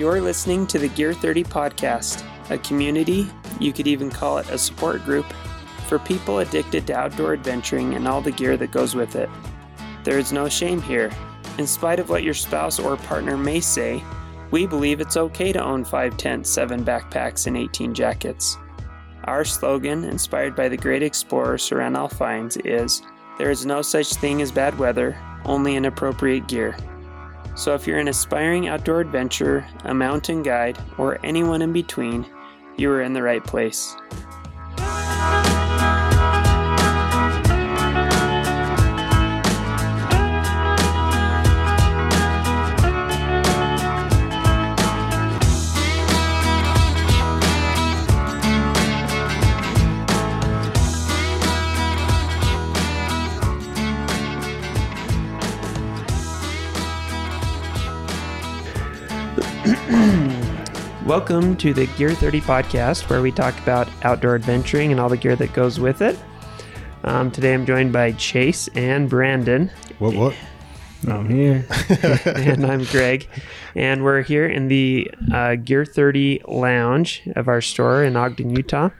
You're listening to the Gear 30 podcast, a community, you could even call it a support group, for people addicted to outdoor adventuring and all the gear that goes with it. There is no shame here. In spite of what your spouse or partner may say, we believe it's okay to own 5 tents, 7 backpacks, and 18 jackets. Our slogan, inspired by the great explorer Sir Ranulph Fiennes, is There is no such thing as bad weather, only inappropriate gear. So if you're an aspiring outdoor adventurer, a mountain guide, or anyone in between, you are in the right place. Welcome to the Gear 30 podcast, where we talk about outdoor adventuring and all the gear that goes with it. Um, today I'm joined by Chase and Brandon, What? What? I'm here. and I'm Greg. And we're here in the uh, Gear 30 lounge of our store in Ogden, Utah.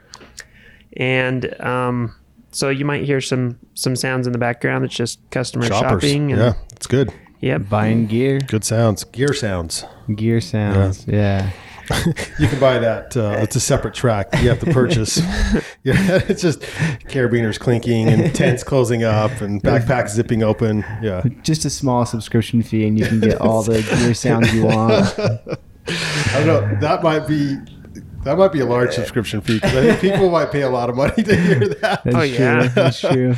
And um, so you might hear some some sounds in the background. It's just customer Shoppers. shopping. And, yeah, it's good. Yep. Buying gear, Good sounds. Gear sounds. gear sounds. Yeah. You can buy that. Uh, it's a separate track you have to purchase. yeah, it's just carabiners clinking and tents closing up and backpacks zipping open. Yeah. Just a small subscription fee, and you can get all the gear sounds you want. I don't know. That might be. That might be a large subscription fee because I think people might pay a lot of money to hear that. That's Oh, true. yeah. That's true.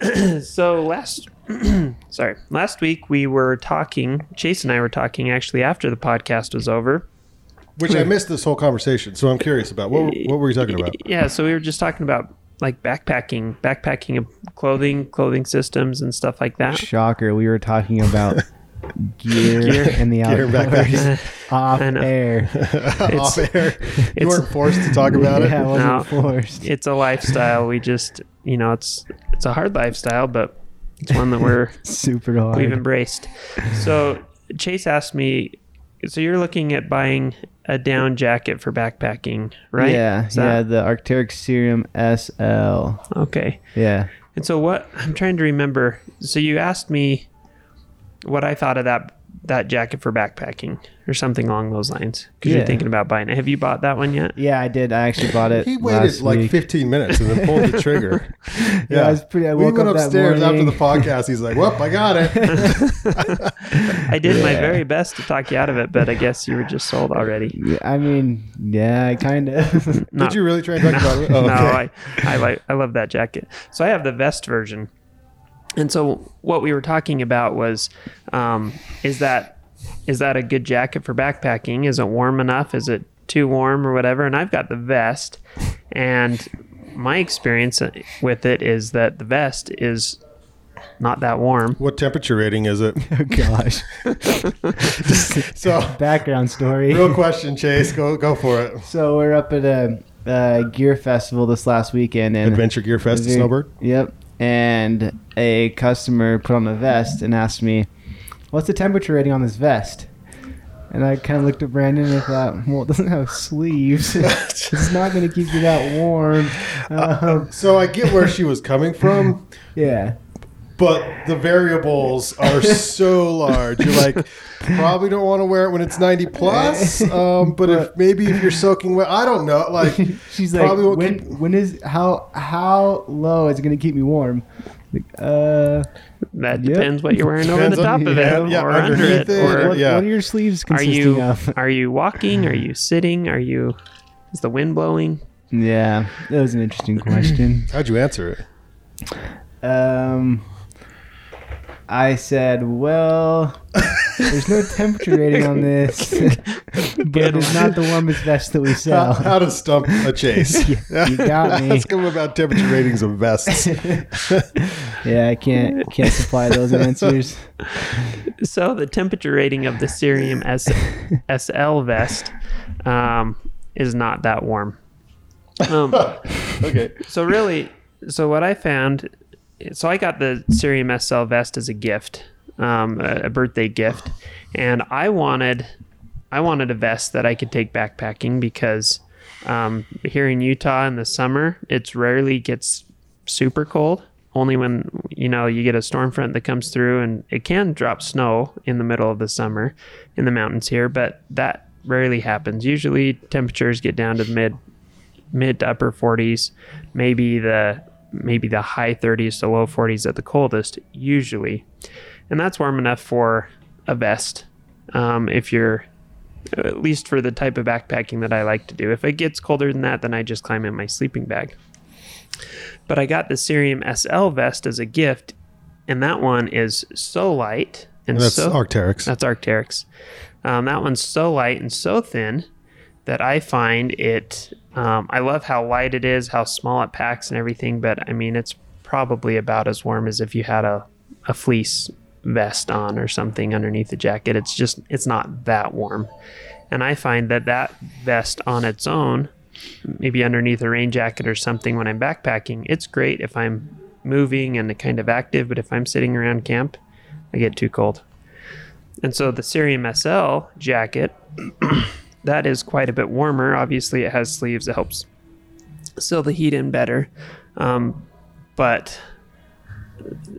so last sorry last week we were talking chase and i were talking actually after the podcast was over Which I missed this whole conversation, so I'm curious about what. What were you talking about? yeah so we were just talking about like backpacking backpacking of clothing clothing systems and stuff like that Shocker. We were talking about gear, Gear. and the Gear and outdoors backpacks. off I know. air. Off air. You it's- weren't forced to talk about it. Yeah, I wasn't No. forced. it's a lifestyle we just you know it's it's a hard lifestyle but it's one that we're Super hard. we've embraced so chase asked me so you're looking at buying a down jacket for backpacking right Yeah, yeah. The Arcteryx Cerium SL. okay Yeah. And so what I'm trying to remember. So you asked me what I thought of that that jacket for backpacking or something along those lines because you're thinking about buying it. Have you bought that one yet? Yeah, I did. I actually bought it. He waited last like week. 15 minutes and then pulled the trigger. Yeah, I was pretty. I we went up that upstairs after the podcast. He's like, "Well, I got it." I did my very best to talk you out of it, but I guess you were just sold already. Yeah, I mean, yeah, I kind of. Not- Did you really try to talk about it? Oh, no, okay. I, I like I love that jacket. So I have the vest version. And so what we were talking about was um, is that is that a good jacket for backpacking? Is it warm enough? Is it too warm or whatever? And I've got the vest and my experience with it is that the vest is not that warm. What temperature rating is it? oh gosh. So, Background story. real question, Chase. Go go for it. So we're up at a, a gear festival this last weekend, and Adventure Gear Fest, Very- Snowbird. Yep. And a customer put on a vest and asked me, "What's the temperature rating on this vest?" And I kind of looked at Brandon and I thought, "Well, it doesn't have sleeves. it's not going to keep you that warm." Um, So I get where she was coming from, yeah. But the variables are so large. You're like, probably don't want to wear it when it's 90 plus. Um, but if maybe if you're soaking wet, I don't know. Like, She's like, Probably when, keep- when is how how low is it going to keep me warm? Like, uh, That Yep. depends what you're wearing over the top on- of yeah, it yeah, or under underneath it. it, Or what, yeah. what are your sleeves are you of? are you walking? Are you sitting? Are you is the wind blowing? yeah, that was an interesting question. how'd you answer it? Um, I said, well, there's no temperature rating on this, but it's not the warmest vest that we How, sell. how to stump a chase. You got me. Ask him about temperature ratings of vests. Yeah, I can't can't supply those answers. So the temperature rating of the Cerium S- SL vest um, is not that warm. Um, okay. so really, so what I found, so I got the Cerium SL vest as a gift, um, a, a birthday gift, and I wanted I wanted a vest that I could take backpacking because um, here in Utah in the summer, it rarely gets super cold. Only when you know you get a storm front that comes through, and it can drop snow in the middle of the summer in the mountains here, but that rarely happens. Usually, temperatures get down to mid mid to upper 40s, maybe the maybe the high 30s to low 40s at the coldest, usually, and that's warm enough for a vest. Um, if you're at least for the type of backpacking that I like to do. If it gets colder than that, then I just climb in my sleeping bag. But I got the Cerium SL vest as a gift, and that one is so light and, And that's so Arcteryx. that's Arcteryx. Um, that one's so light and so thin that I find it. Um, I love how light it is, how small it packs, and everything. But I mean, it's probably about as warm as if you had a a fleece vest on or something underneath the jacket. It's just it's not that warm, and I find that that vest on its own, maybe underneath a rain jacket or something when I'm backpacking, it's great if I'm moving and kind of active. But if I'm sitting around camp, I get too cold. And so the Cerium SL jacket, that is quite a bit warmer. Obviously, it has sleeves. It helps seal the heat in better. Um, but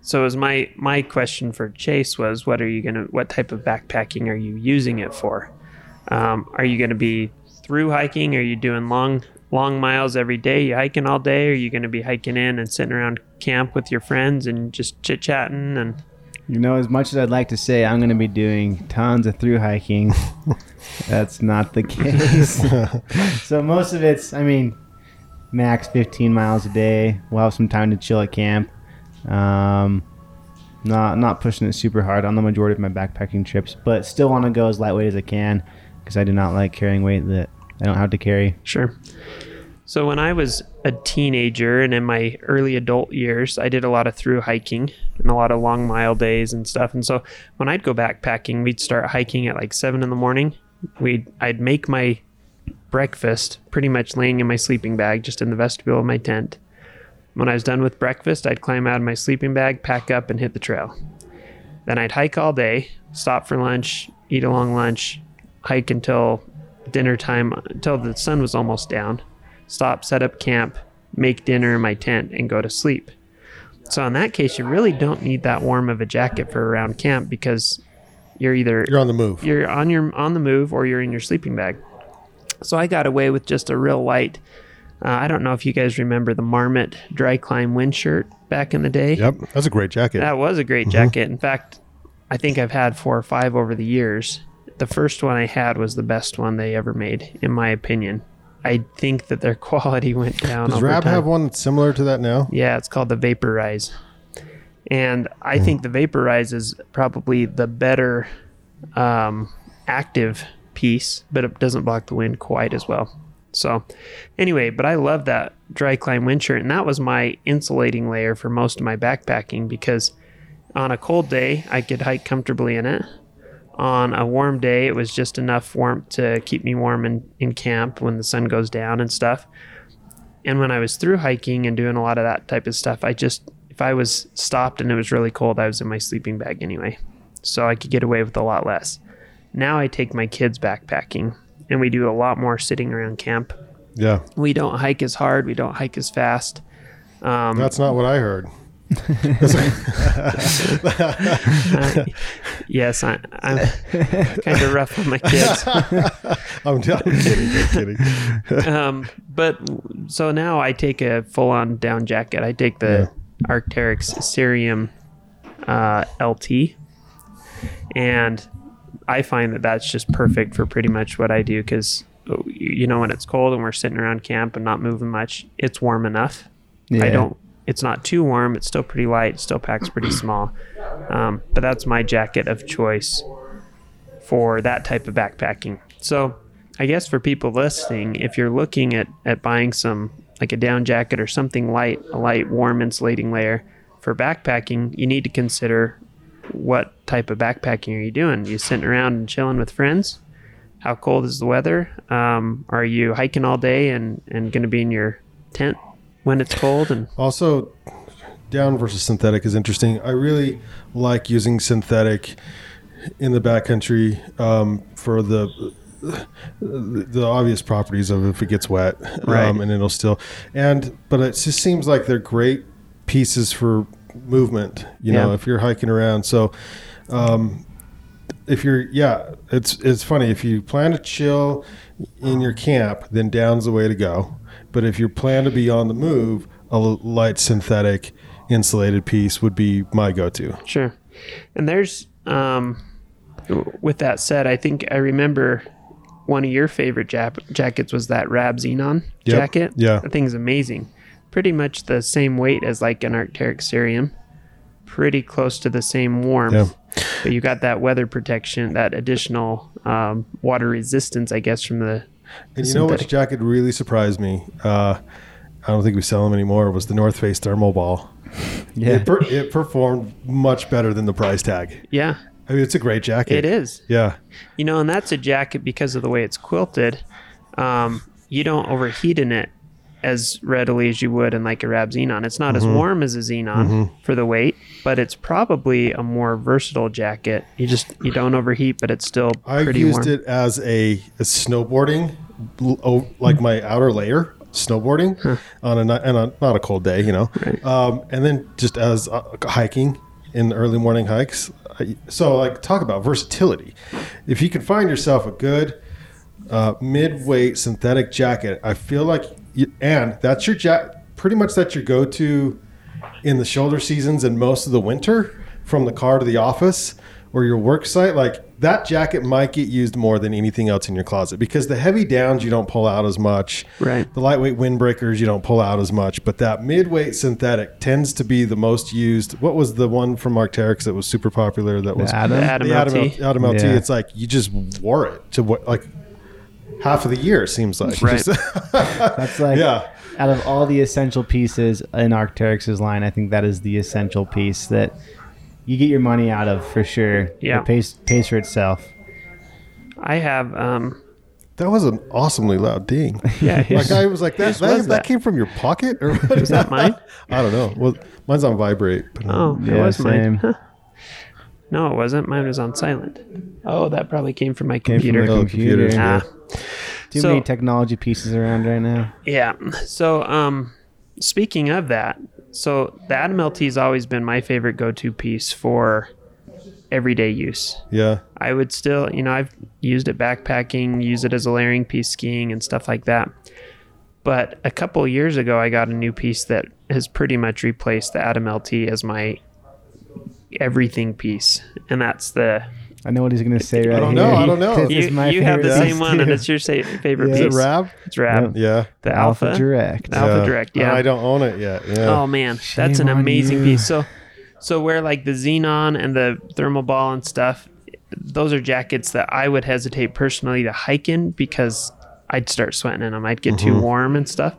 so is my my question for Chase was, what are you gonna? What type of backpacking are you using it for? Um, are you gonna be through hiking? Are you doing long long miles every day? You hiking all day? Are you gonna be hiking in and sitting around camp with your friends and just chit chatting and You know, as much as I'd like to say I'm going to be doing tons of through hiking, that's not the case. so most of it's, I mean, max 15 miles a day. We'll have some time to chill at camp. Um, not not pushing it super hard on the majority of my backpacking trips, but still want to go as lightweight as I can because I do not like carrying weight that I don't have to carry. Sure. So when I was a teenager and in my early adult years, I did a lot of through hiking and a lot of long mile days and stuff. And so when I'd go backpacking, we'd start hiking at like seven in the morning. We'd I'd make my breakfast pretty much laying in my sleeping bag, just in the vestibule of my tent. When I was done with breakfast, I'd climb out of my sleeping bag, pack up, and hit the trail. Then I'd hike all day, stop for lunch, eat a long lunch, hike until dinner time, until the sun was almost down, stop, set up camp, make dinner in my tent, and go to sleep. So in that case, you really don't need that warm of a jacket for around camp because you're either You're on the move. you're on your on the move or you're in your sleeping bag. So I got away with just a real light. Uh, I don't know if you guys remember the Marmot DriClime wind shirt back in the day. Yep, that's a great jacket. That was a great jacket. In fact, I think I've had four or five over the years. The first one I had was the best one they ever made, in my opinion. I think that their quality went down. Does Rab time. have one similar to that now? Yeah, it's called the Vapour-Rise. And I think the Vapour-Rise is probably the better um, active piece, but it doesn't block the wind quite as well. So, anyway, but I love that DriClime wind shirt, and that was my insulating layer for most of my backpacking because on a cold day, I could hike comfortably in it. On a warm day, it was just enough warmth to keep me warm in, in camp when the sun goes down and stuff. And when I was through hiking and doing a lot of that type of stuff, I just, if I was stopped and it was really cold, I was in my sleeping bag anyway. So I could get away with a lot less. Now I take my kids backpacking and we do a lot more sitting around camp. Yeah, We don't hike as hard, we don't hike as fast. Um, that's not what I heard. uh, yes, I, I'm kind of rough on my kids. I'm, I'm kidding. I'm kidding. um, but so now I take a full on down jacket. I take the Arcteryx Cerium uh, LT, and I find that that's just perfect for pretty much what I do because you know when it's cold and we're sitting around camp and not moving much, it's warm enough. I Yeah. don't. It's not too warm. It's still pretty light. Still packs pretty small. Um, but that's my jacket of choice for that type of backpacking. So I guess for people listening, if you're looking at, at buying some like a down jacket or something light, a light warm insulating layer for backpacking, you need to consider what type of backpacking are you doing? Are you sitting around and chilling with friends? How cold is the weather? Um, are you hiking all day and, and going to be in your tent when it's cold? And Also, down versus synthetic is interesting. I really like using synthetic in the backcountry um, for the the obvious properties of if it gets wet, Right. um, and it'll still and but it just seems like they're great pieces for movement. You know, Yeah. if you're hiking around, so. Um, if you're yeah it's it's funny if you plan to chill in your camp then down's the way to go but if you plan to be on the move a light synthetic insulated piece would be my go-to Sure. And there's, um, with that said, I think I remember one of your favorite jap- jackets was that Rab Xenon Yep. jacket. Yeah. That thing's amazing. Pretty much the same weight as like an Arcteryx Cerium. Pretty close to the same warmth. Yeah. But you got that weather protection, that additional um, water resistance, I guess, from the. And you know which jacket really surprised me? Uh, i don't think we sell them anymore. Was the north face ThermoBall. Yeah. it, per- it performed much better than the price tag. Yeah, i mean it's a great jacket. It is. yeah. You know, and that's a jacket because of the way it's quilted. Um, you don't overheat in it as readily as you would in like a Rab Xenon. It's not Mm-hmm. as warm as a Xenon for the weight, but it's probably a more versatile jacket. You just you don't overheat, but it's still I've pretty used warm. it as a, a snowboarding, oh, like my outer layer snowboarding on a ni- and a, not a cold day, you know, Right. um, and then just as uh, hiking in the early morning hikes. So like talk about versatility. If you can find yourself a good uh, mid-weight synthetic jacket, I feel like, you, and that's your jacket. Pretty much that's your go-to in the shoulder seasons and most of the winter from the car to the office or your work site like that jacket might get used more than anything else in your closet because the heavy downs you don't pull out as much Right. the lightweight windbreakers you don't pull out as much but that midweight synthetic tends to be the most used what was the one from arcteryx that was super popular that was The Atom? The Atom the Atom, LT. Atom LT Yeah. it's like you just wore it to what like half of the year it seems like Right. That's like yeah out of all the essential pieces in Arcteryx's line, I think that is the essential piece that you get your money out of for sure. Yeah. It pays pays for itself. I have um that was an awesomely loud ding yeah, like I was like that. That, was that that? came from your pocket, or what? Was that mine? I don't know. Well, mine's on vibrate. But, um, Oh, it Yeah, was mine. same. Huh. No, it wasn't. Mine was on silent. Oh, that probably came from my Came from computer. the Oh, computer. computers, Ah. Too So- many technology pieces around right now. Yeah. So, um, speaking of that, so the Atom LT has always been my favorite go-to piece for everyday use. yeah, I would still, you know, I've used it backpacking, use it as a layering piece skiing and stuff like that. But a couple of years ago, I got a new piece that has pretty much replaced the Atom LT as my everything piece, and that's the I know what he's gonna say right I don't here. know, I don't know. You, you have the same piece, one, and it's your sa- favorite Yeah. is piece. it Rab? It's Rab. Yeah, The Alpha, Alpha. Direct. The Alpha Yeah. Direct. Yeah. I don't own it yet. Yeah, Oh man, that's an amazing you. piece. So, so where like the Xenon and the ThermoBall and stuff, those are jackets that I would hesitate personally to hike in because I'd start sweating in them. I'd get Mm-hmm. too warm and stuff.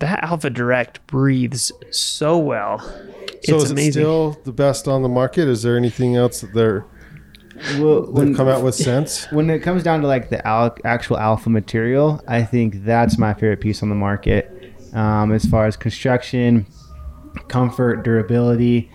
That Alpha Direct breathes so well. so it's is amazing. it still the best on the market? Is there anything else that they're Well, when, come out with since? when it comes down to like the al- actual alpha material, I think that's my favorite piece on the market. Um, as far as construction, comfort, durability,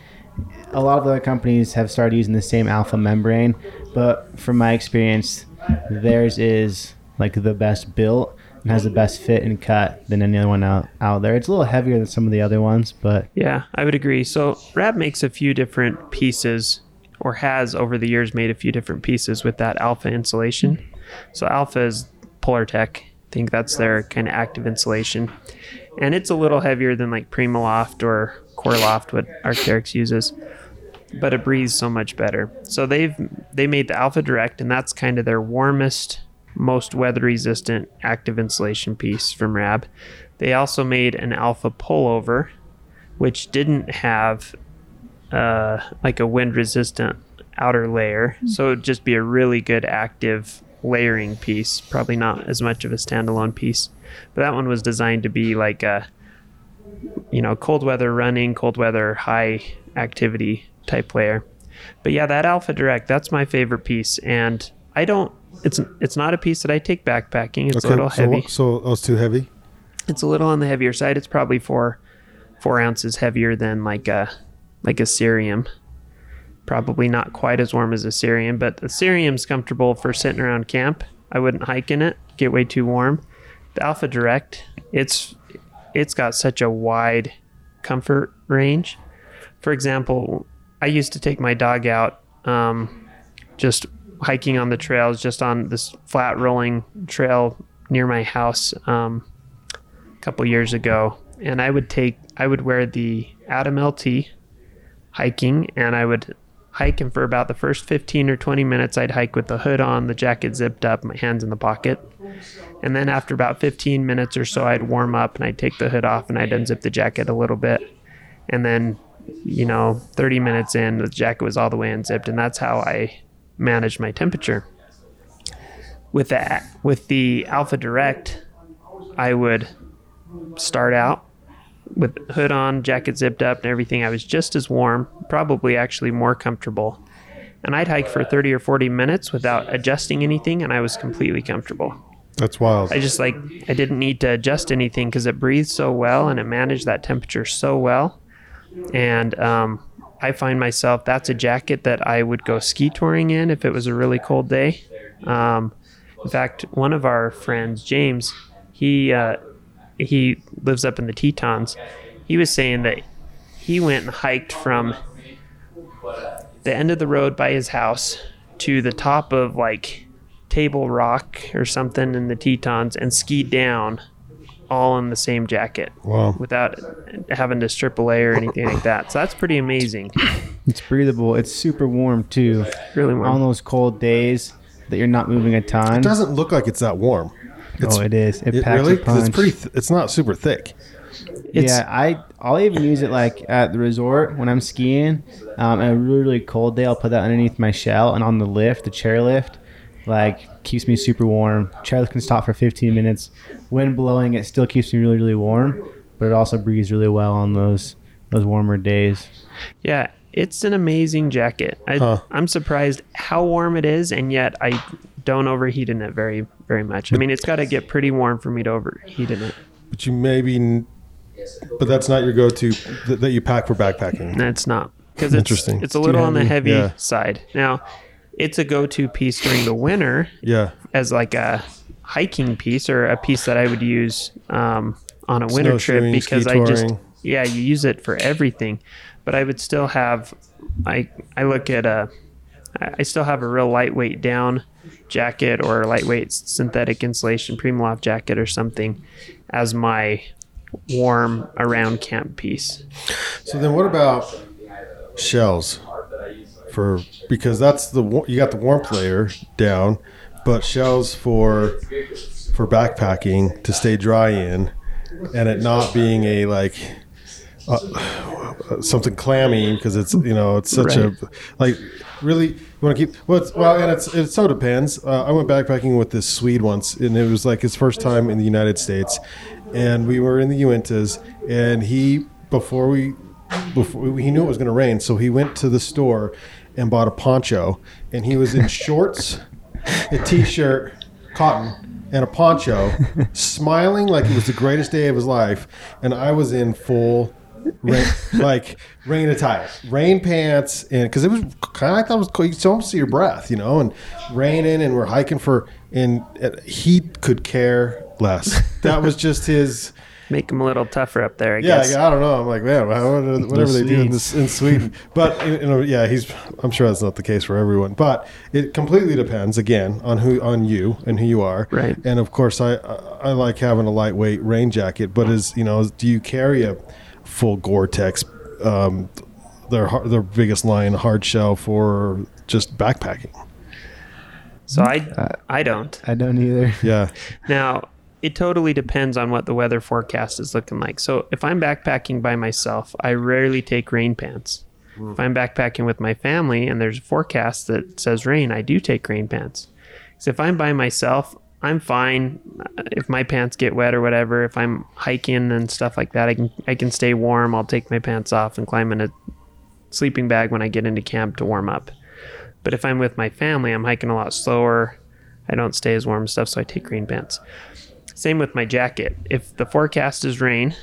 a lot of other companies have started using the same alpha membrane, but from my experience, theirs is like the best built and has the best fit and cut than any other one out, out there. It's a little heavier than some of the other ones, but Yeah, I would agree. So Rab makes a few different pieces, or has over the years made a few different pieces with that Alpha insulation. So Alpha is Polartec. I think that's their kind of active insulation, and it's a little heavier than like Primaloft or Coreloft, what Arcteryx uses, but it breathes so much better. So they've they made the Alpha Direct, and that's kind of their warmest, most weather resistant active insulation piece from Rab. They also made an Alpha Pullover, which didn't have uh, like a wind resistant outer layer. So it'd just be a really good active layering piece. Probably not as much of a standalone piece. But that one was designed to be like a, you know, cold weather running, cold weather high activity type layer. But yeah, that Alpha Direct, that's my favorite piece. And I don't, it's it's not a piece that I take backpacking. It's a little so, heavy. so oh, it's too heavy. It's a little on the heavier side. It's probably four four ounces heavier than like a like a cerium. Probably not quite as warm as a Cerium, but the Cerium's comfortable for sitting around camp. I wouldn't hike in it; get way too warm. The Alpha Direct, it's it's got such a wide comfort range. For example, I used to take my dog out um, just hiking on the trails, just on this flat rolling trail near my house um, a couple years ago, and I would take I would wear the Atom LT hiking, and I would hike, and for about the first 15 or 20 minutes, I'd hike with the hood on, the jacket zipped up, my hands in the pocket. And then after about 15 minutes or so, I'd warm up and I'd take the hood off and I'd unzip the jacket a little bit. And then, you know, 30 minutes in, the jacket was all the way unzipped. And that's how I managed my temperature. With that, with the Alpha Direct, I would start out with hood on, jacket zipped up, and everything. I was just as warm, probably actually more comfortable. And I'd hike for 30 or 40 minutes without adjusting anything, and I was completely comfortable. That's wild. I just like, I didn't need to adjust anything because it breathed so well and it managed that temperature so well. And um, I find myself, that's a jacket that I would go ski touring in if it was a really cold day. Um, in fact, one of our friends, James, he uh, he lives up in the Tetons. He was saying that he went and hiked from the end of the road by his house to the top of like Table Rock or something in the Tetons and skied down all in the same jacket wow. without having to strip a layer or anything like that. So that's pretty amazing. It's breathable. It's super warm too. Really warm. On those cold days that you're not moving a ton. It doesn't look like it's that warm. It's, oh, it is. It, it packs really? a 'Cause punch. it's pretty. Th- it's not super thick. It's, yeah, I I'll even use it like at the resort when I'm skiing. Um, and a really really cold day, I'll put that underneath my shell and on the lift, the chair lift, like keeps me super warm. Chairlift can stop for 15 minutes. Wind blowing, it still keeps me really really warm, but it also breathes really well on those those warmer days. Yeah, it's an amazing jacket. I, Huh. I'm surprised how warm it is, and yet I don't overheat in it very, very much. I mean, it's got to get pretty warm for me to overheat in it. But you maybe. n- But that's not your go-to that you pack for backpacking. That's not because it's Interesting. It's a little on the heavy Yeah. side. Now, it's a go-to piece during the winter Yeah. as like a hiking piece or a piece that I would use um, on a winter trip because I just yeah you use it for everything. But I would still have I I look at a I I still have a real lightweight down jacket or lightweight synthetic insulation Primaloft jacket or something as my warm around camp piece. So then, what about shells? For because that's the you got the warmth layer down, but shells for for backpacking to stay dry in, and it not being a like uh, something clammy because it's you know it's such a like really you want to keep well it's, well and it's it so depends. Uh, I went backpacking with this Swede once, and it was like his first time in the United States, and we were in the Uintas, and he before we before he knew it was going to rain, so he went to the store and bought a poncho, and he was in shorts, a t-shirt, cotton, and a poncho, smiling like it was the greatest day of his life, and I was in full. Rain, like rain attire, rain pants, and because it was kind of I thought it was cool. You could almost see your breath, you know, and raining, and we're hiking for, and uh, he could care less. That was just his. Make them a little tougher up there, I Yeah, guess. I, I don't know. I'm like, man, whatever, whatever they do in, Swedes. this, in Sweden. But you know, yeah, he's. I'm sure that's not the case for everyone. But it completely depends again on who on you and who you are. Right. And of course, I I, I like having a lightweight rain jacket. But is you know, do you carry a full Gore-Tex? Um, their their biggest line hard shell for just backpacking. So I I don't. I don't either. Yeah. Now, it totally depends on what the weather forecast is looking like. So, if I'm backpacking by myself, I rarely take rain pants. If I'm backpacking with my family and there's a forecast that says rain, I do take rain pants. Because if I'm by myself, I'm fine. If my pants get wet or whatever, if I'm hiking and stuff like that, I can I can stay warm. I'll take my pants off and climb in a sleeping bag when I get into camp to warm up. But if I'm with my family, I'm hiking a lot slower. I don't stay as warm stuff, so I take rain pants. Same with my jacket. If the forecast is rain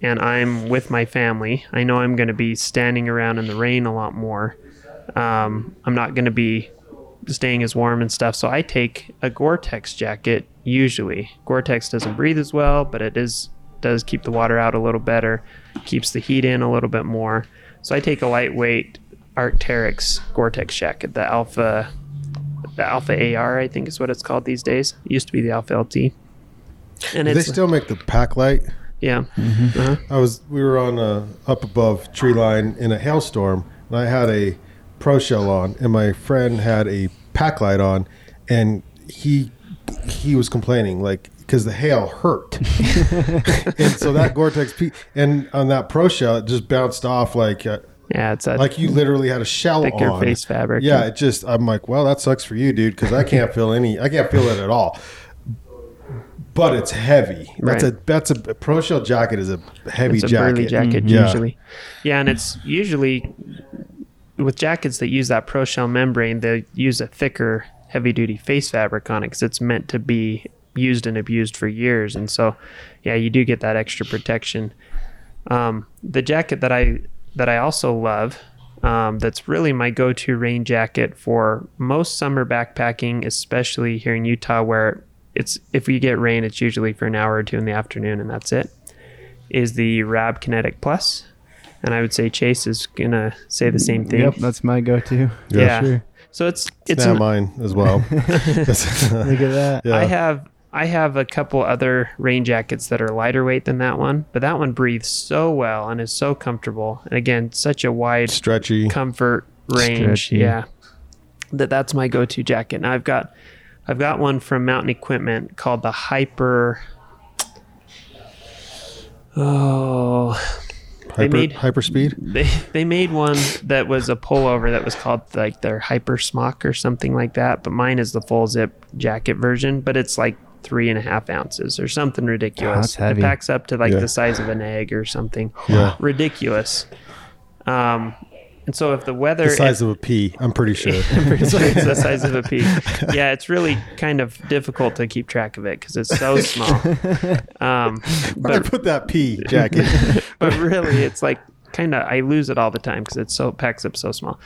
and I'm with my family, I know I'm going to be standing around in the rain a lot more. um, I'm not going to be staying as warm and stuff. So I take a Gore-Tex jacket usually. Gore-Tex doesn't breathe as well, but it is does keep the water out a little better, keeps the heat in a little bit more. So I take a lightweight Arc'teryx Gore-Tex jacket, the Alpha the Alpha AR, I think is what it's called these days. It used to be the Alpha LT. And Do they still make the Paclite? yeah. Uh-huh. I was we were on uh, up above tree line in a hailstorm, and I had a pro shell on, and my friend had a Paclite on, and he he was complaining like because the hail hurt, and so that Gore-Tex P and on that pro shell it just bounced off like uh, Yeah, it's a like you literally had a shell thicker on. face fabric. Yeah, it just I'm like, well, that sucks for you, dude, because I can't feel any. I can't feel it at all. But it's heavy. That's Right. a that's a, a pro shell jacket is a heavy it's a jacket. burly jacket Yeah. usually. Yeah, and it's usually with jackets that use that pro shell membrane, they use a thicker, heavy duty face fabric on it because it's meant to be used and abused for years. And so, yeah, you do get that extra protection. Um, the jacket that I that I also love, um, that's really my go-to rain jacket for most summer backpacking, especially here in Utah, where it's if we get rain, it's usually for an hour or two in the afternoon, and that's it. Is the Rab Kinetic Plus, and I would say Chase is gonna say the same thing. Yep, that's my go-to. Yeah. Sure. So it's It's it's not an, mine as well. Look at that. yeah. I have I have a couple other rain jackets that are lighter weight than that one, but that one breathes so well and is so comfortable. And again, such a wide stretchy. comfort range. Stretchy. Yeah. That that's my go-to jacket. Now I've got I've got one from Mountain Equipment called the Hyper Oh, Hyper, made- hyper speed. they they made one that was a pullover that was called like their Hyper Smock or something like that. But mine is the full zip jacket version, but it's like three and a half ounces or something ridiculous. that's heavy. It packs up to like Yeah. the size of an egg or something. Yeah. ridiculous. Um, and so if the weather The size of a pea. I'm pretty sure. it's the size of a pea. Yeah, it's really kind of difficult to keep track of it because it's so small. Um, I but put that pea jacket. but really it's like kind of i lose it all the time because it's so packs up so small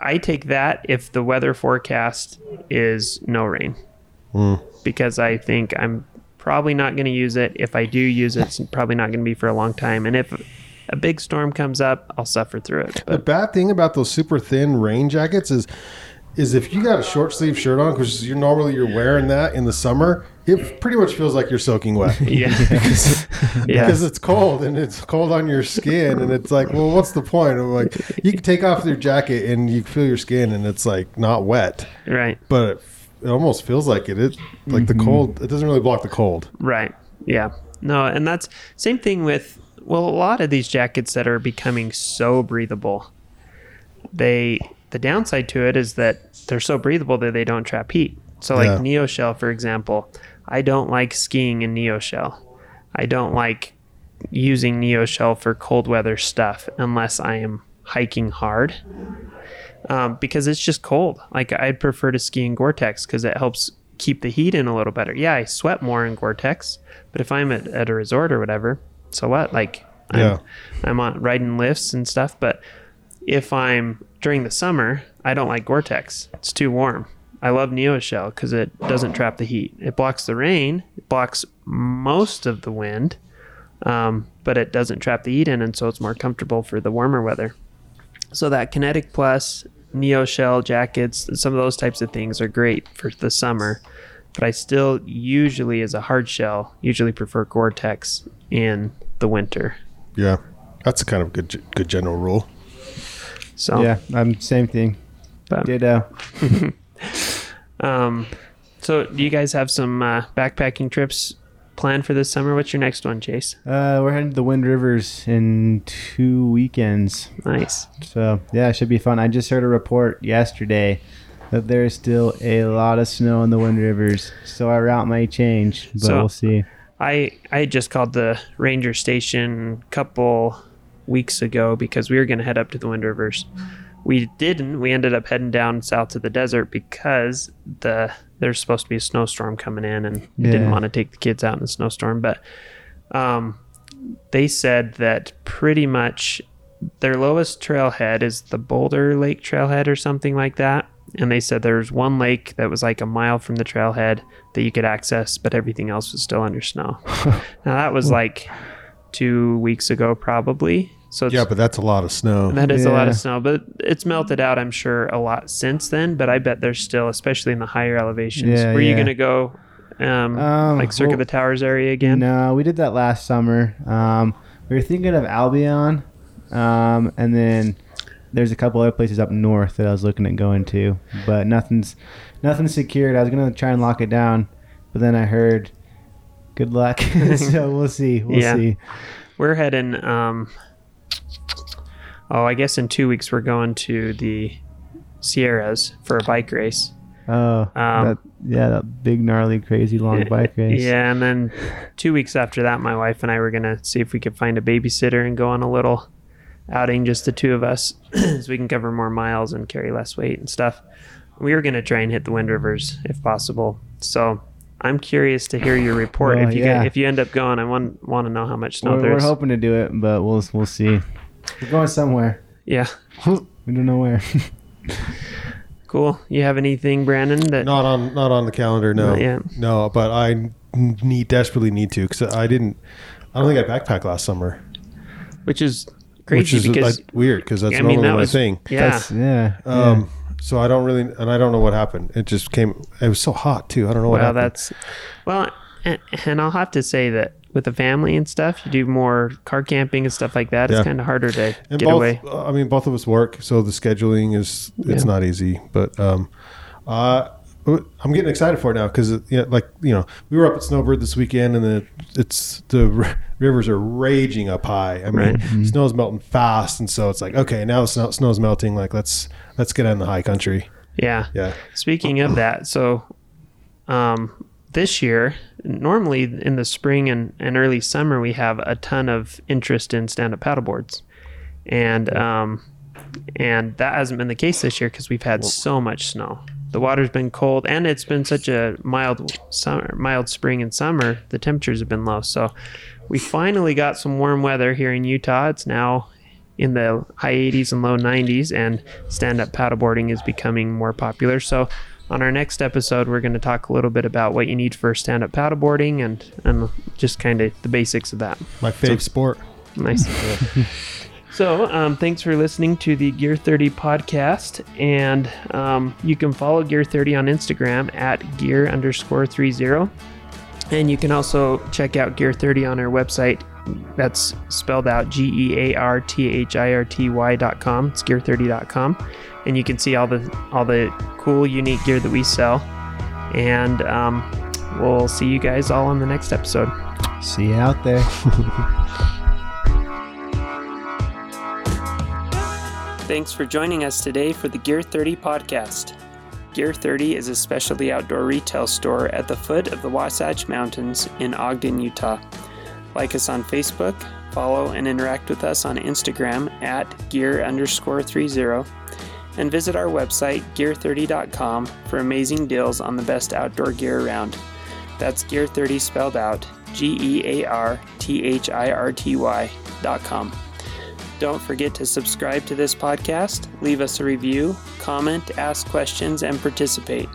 i take that if the weather forecast is no rain because i think i'm probably not going to use it if i do use it it's probably not going to be for a long time and if a big storm comes up i'll suffer through it The bad thing about those super thin rain jackets is, is if you got a short sleeve shirt on, because you're normally you're wearing that in the summer, it pretty much feels like you're soaking wet. yeah because, Yeah. because it's cold and it's cold on your skin and it's like well what's the point i'm like you can take off your jacket and you feel your skin and it's like not wet right but it, it almost feels like it. it like the mm-hmm. cold it doesn't really block the cold Right. Yeah. No, and that's same thing with well, a lot of these jackets that are becoming so breathable. They the downside to it is that they're so breathable that they don't trap heat. So like Yeah. Neo Shell, for example, I don't like skiing in neoshell. I don't like using neoshell for cold weather stuff unless I am hiking hard. Um, because it's just cold. Like I'd prefer to ski in Gore-Tex because it helps keep the heat in a little better. Yeah, I sweat more in Gore-Tex, but if I'm at, at a resort or whatever, so what? Like I'm, Yeah. I'm on riding lifts and stuff. But if I'm during the summer, I don't like Gore-Tex. It's too warm. I love Neoshell because it doesn't trap the heat. It blocks the rain. It blocks most of the wind, um, but it doesn't trap the heat in, and so it's more comfortable for the warmer weather. So that Kinetic Plus, Neo Shell jackets, some of those types of things are great for the summer. But I still usually, as a hard shell, usually prefer Gore-Tex in the winter. yeah that's a kind of good good general rule So Yeah, I'm same thing. but, Ditto. um, so do you guys have some uh, backpacking trips planned for this summer? What's your next one, Chase? Uh, we're heading to the Wind Rivers in two weekends. Nice. So yeah, it should be fun. I just heard a report yesterday that there's still a lot of snow in the Wind Rivers, so our route may change, but So- we'll see. I I just called the ranger station a couple weeks ago because we were going to head up to the Wind Rivers. We didn't. We ended up heading down south to the desert because the there's supposed to be a snowstorm coming in, and we didn't want to take the kids out in the snowstorm. But um, they said that pretty much their lowest trailhead is the Boulder Lake Trailhead or something like that. And they said there was one lake that was like a mile from the trailhead that you could access, but everything else was still under snow. now that was like two weeks ago, probably. So it's, Yeah, but that's a lot of snow. that is a lot of snow, but it's melted out, I'm sure, a lot since then. But I bet there's still, especially in the higher elevations. Yeah, Were you yeah. going to go um, Um, like Cirque well- of the Towers area again? No, we did that last summer. Um, we were thinking of Albion, um, and then there's a couple other places up north that I was looking at going to, but nothing's nothing's secured. I was gonna try and lock it down, but then I heard, "Good luck." so we'll see. We'll Yeah. see. We're heading. Um, oh, I guess in two weeks we're going to the Sierras for a bike race. Oh, Um, that, yeah, that big gnarly, crazy long bike race. Yeah, and then two weeks after that, my wife and I were gonna see if we could find a babysitter and go on a little outing, just the two of us, so we can cover more miles and carry less weight and stuff. We were gonna try and hit the Wind Rivers if possible. So I'm curious to hear your report. Well, if you yeah. get, if you end up going, I want want to know how much snow we're, we're hoping to do it, but we'll we'll see. We're going somewhere. yeah, We don't know where. cool. You have anything, Brandon? That Not on not on the calendar. No, Not yet. no. But I need desperately need to because I didn't. I don't think I backpacked last summer, which is crazy which is because like, weird because that's I mean normally that my was thing. yeah. That's, yeah. Um, so I don't really, and I don't know what happened. It just came. It was so hot too. I don't know what well, happened. that's well, and, and I'll have to say that with the family and stuff, you do more car camping and stuff like that. Yeah. It's kind of harder to and get both, away. I mean, both of us work, so the scheduling is it's Yeah. not easy. But um, uh, I'm getting excited for it now because you know, like you know, we were up at Snowbird this weekend, and the it's the r- rivers are raging up high. I mean, Right. snow's melting fast, and so it's like okay, now the snow, snow's melting. Like let's let's get out in the high country. Yeah. Yeah, Speaking of that, so um, this year, normally in the spring and, and early summer, we have a ton of interest in stand-up paddleboards, and um, and that hasn't been the case this year because we've had so much snow. The water's been cold, and it's been such a mild summer, mild spring and summer. The temperatures have been low, so we finally got some warm weather here in Utah. It's now in the high 80s and low 90s, and stand up paddleboarding is becoming more popular. So, on our next episode, we're going to talk a little bit about what you need for stand up paddleboarding and, and just kind of the basics of that. my fave sport. Nice. so, um, thanks for listening to the Gear 30 podcast. And um, you can follow Gear 30 on Instagram at gear underscore 30. And you can also check out Gear 30 on our website. That's spelled out G E A R T H I R T Y dot com. It's gear30.com. And you can see all the all the cool, unique gear that we sell. And um, we'll see you guys all on the next episode. See you out there. Thanks for joining us today for the Gear 30 podcast. Gear 30 is a specialty outdoor retail store at the foot of the Wasatch Mountains in Ogden, Utah. Like us on Facebook, follow and interact with us on Instagram at gear underscore 30, and visit our website, gear30.com, for amazing deals on the best outdoor gear around. That's Gear 30 spelled out G E A R T H I R T Y dot com. Don't forget to subscribe to this podcast, leave us a review, comment, ask questions, and participate.